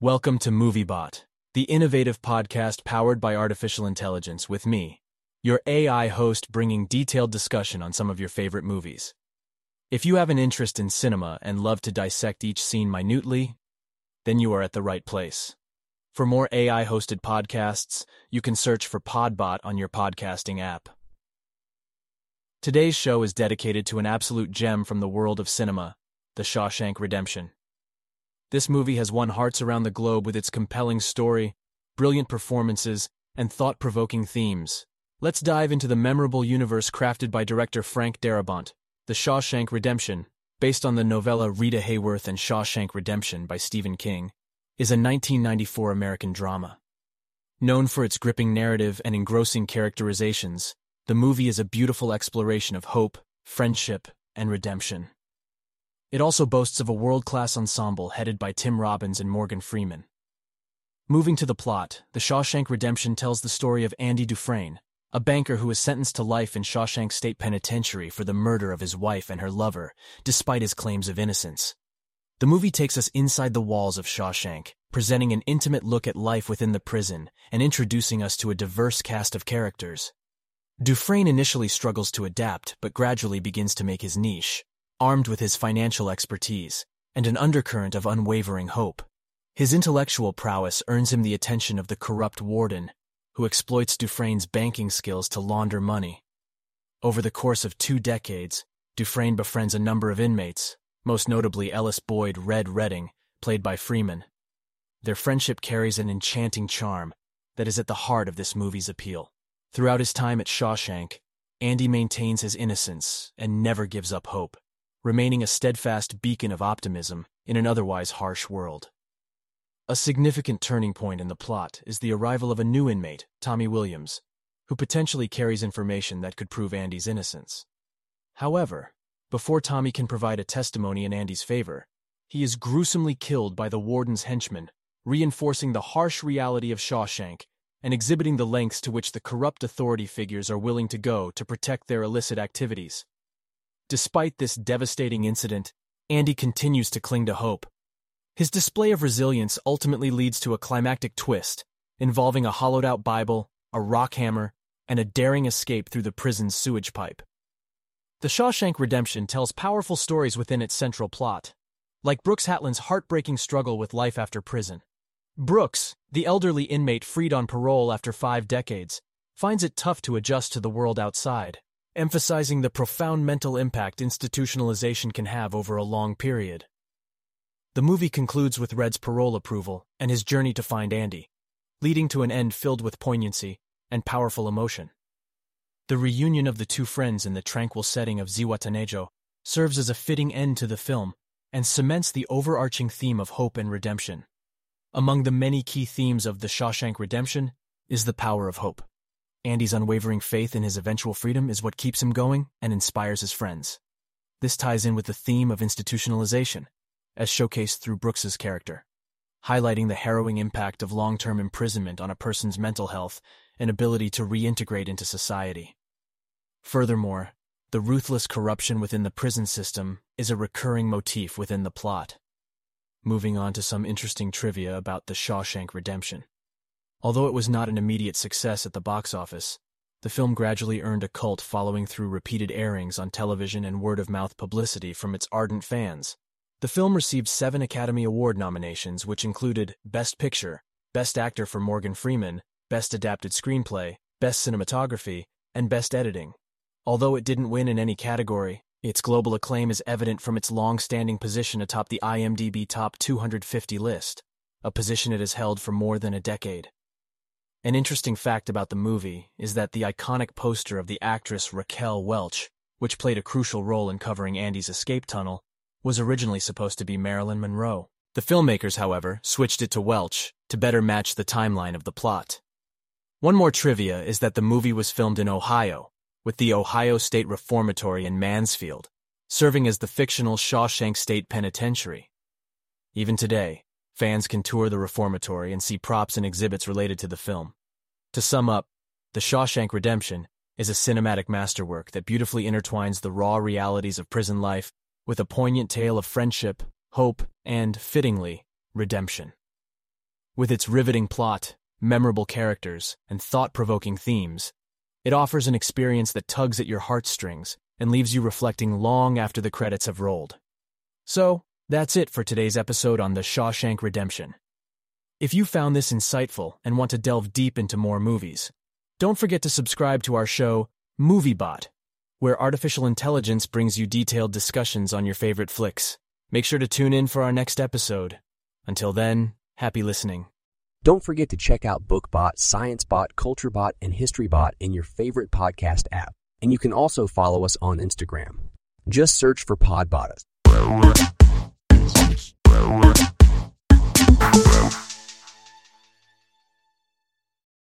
Welcome to MovieBot, the innovative podcast powered by artificial intelligence with me, your AI host bringing detailed discussion on some of your favorite movies. If you have an interest in cinema and love to dissect each scene minutely, then you are at the right place. For more AI hosted podcasts, you can search for Podbot on your podcasting app. Today's show is dedicated to an absolute gem from the world of cinema, The Shawshank Redemption. This movie has won hearts around the globe with its compelling story, brilliant performances, and thought provoking themes. Let's dive into the memorable universe crafted by director Frank Darabont, The Shawshank Redemption, based on the novella Rita Hayworth and Shawshank Redemption by Stephen King, is a 1994 American drama. Known for its gripping narrative and engrossing characterizations, the movie is a beautiful exploration of hope, friendship, and redemption. It also boasts of a world-class ensemble headed by Tim Robbins and Morgan Freeman. Moving to the plot, The Shawshank Redemption tells the story of Andy Dufresne, a banker who is sentenced to life in Shawshank State Penitentiary for the murder of his wife and her lover, despite his claims of innocence. The movie takes us inside the walls of Shawshank, presenting an intimate look at life within the prison and introducing us to a diverse cast of characters. Dufresne initially struggles to adapt, but gradually begins to make his niche, armed with his financial expertise and an undercurrent of unwavering hope. His intellectual prowess earns him the attention of the corrupt warden, who exploits Dufresne's banking skills to launder money. Over the course of two decades, Dufresne befriends a number of inmates, most notably Ellis Boyd Red Redding, played by Freeman. Their friendship carries an enchanting charm that is at the heart of this movie's appeal. Throughout his time at Shawshank, Andy maintains his innocence and never gives up hope remaining a steadfast beacon of optimism in an otherwise harsh world. A significant turning point in the plot is the arrival of a new inmate, Tommy Williams, who potentially carries information that could prove Andy's innocence. However, before Tommy can provide a testimony in Andy's favor, he is gruesomely killed by the warden's henchmen, reinforcing the harsh reality of Shawshank and exhibiting the lengths to which the corrupt authority figures are willing to go to protect their illicit activities. Despite this devastating incident, Andy continues to cling to hope. His display of resilience ultimately leads to a climactic twist involving a hollowed out Bible, a rock hammer, and a daring escape through the prison's sewage pipe. The Shawshank Redemption tells powerful stories within its central plot, like Brooks Hatlen's heartbreaking struggle with life after prison. Brooks, the elderly inmate freed on parole after five decades, finds it tough to adjust to the world outside emphasizing the profound mental impact institutionalization can have over a long period. The movie concludes with Red's parole approval and his journey to find Andy, leading to an end filled with poignancy and powerful emotion. The reunion of the two friends in the tranquil setting of Zihuatanejo serves as a fitting end to the film and cements the overarching theme of hope and redemption. Among the many key themes of The Shawshank Redemption is the power of hope. Andy's unwavering faith in his eventual freedom is what keeps him going and inspires his friends. This ties in with the theme of institutionalization, as showcased through Brooks's character, highlighting the harrowing impact of long-term imprisonment on a person's mental health and ability to reintegrate into society. Furthermore, the ruthless corruption within the prison system is a recurring motif within the plot. Moving on to some interesting trivia about the Shawshank Redemption. Although it was not an immediate success at the box office, the film gradually earned a cult following through repeated airings on television and word-of-mouth publicity from its ardent fans. The film received seven Academy Award nominations, which included Best Picture, Best Actor for Morgan Freeman, Best Adapted Screenplay, Best Cinematography, and Best Editing. Although it didn't win in any category, its global acclaim is evident from its long-standing position atop the IMDb Top 250 list, a position it has held for more than a decade. An interesting fact about the movie is that the iconic poster of the actress Raquel Welch, which played a crucial role in covering Andy's escape tunnel, was originally supposed to be Marilyn Monroe. The filmmakers, however, switched it to Welch to better match the timeline of the plot. One more trivia is that the movie was filmed in Ohio, with the Ohio State Reformatory in Mansfield, serving as the fictional Shawshank State Penitentiary. Even today, Fans can tour the reformatory and see props and exhibits related to the film. To sum up, The Shawshank Redemption is a cinematic masterwork that beautifully intertwines the raw realities of prison life with a poignant tale of friendship, hope, and, fittingly, redemption. With its riveting plot, memorable characters, and thought provoking themes, it offers an experience that tugs at your heartstrings and leaves you reflecting long after the credits have rolled. So, that's it for today's episode on The Shawshank Redemption. If you found this insightful and want to delve deep into more movies, don't forget to subscribe to our show, MovieBot, where artificial intelligence brings you detailed discussions on your favorite flicks. Make sure to tune in for our next episode. Until then, happy listening. Don't forget to check out BookBot, ScienceBot, CultureBot, and HistoryBot in your favorite podcast app. And you can also follow us on Instagram. Just search for Podbot.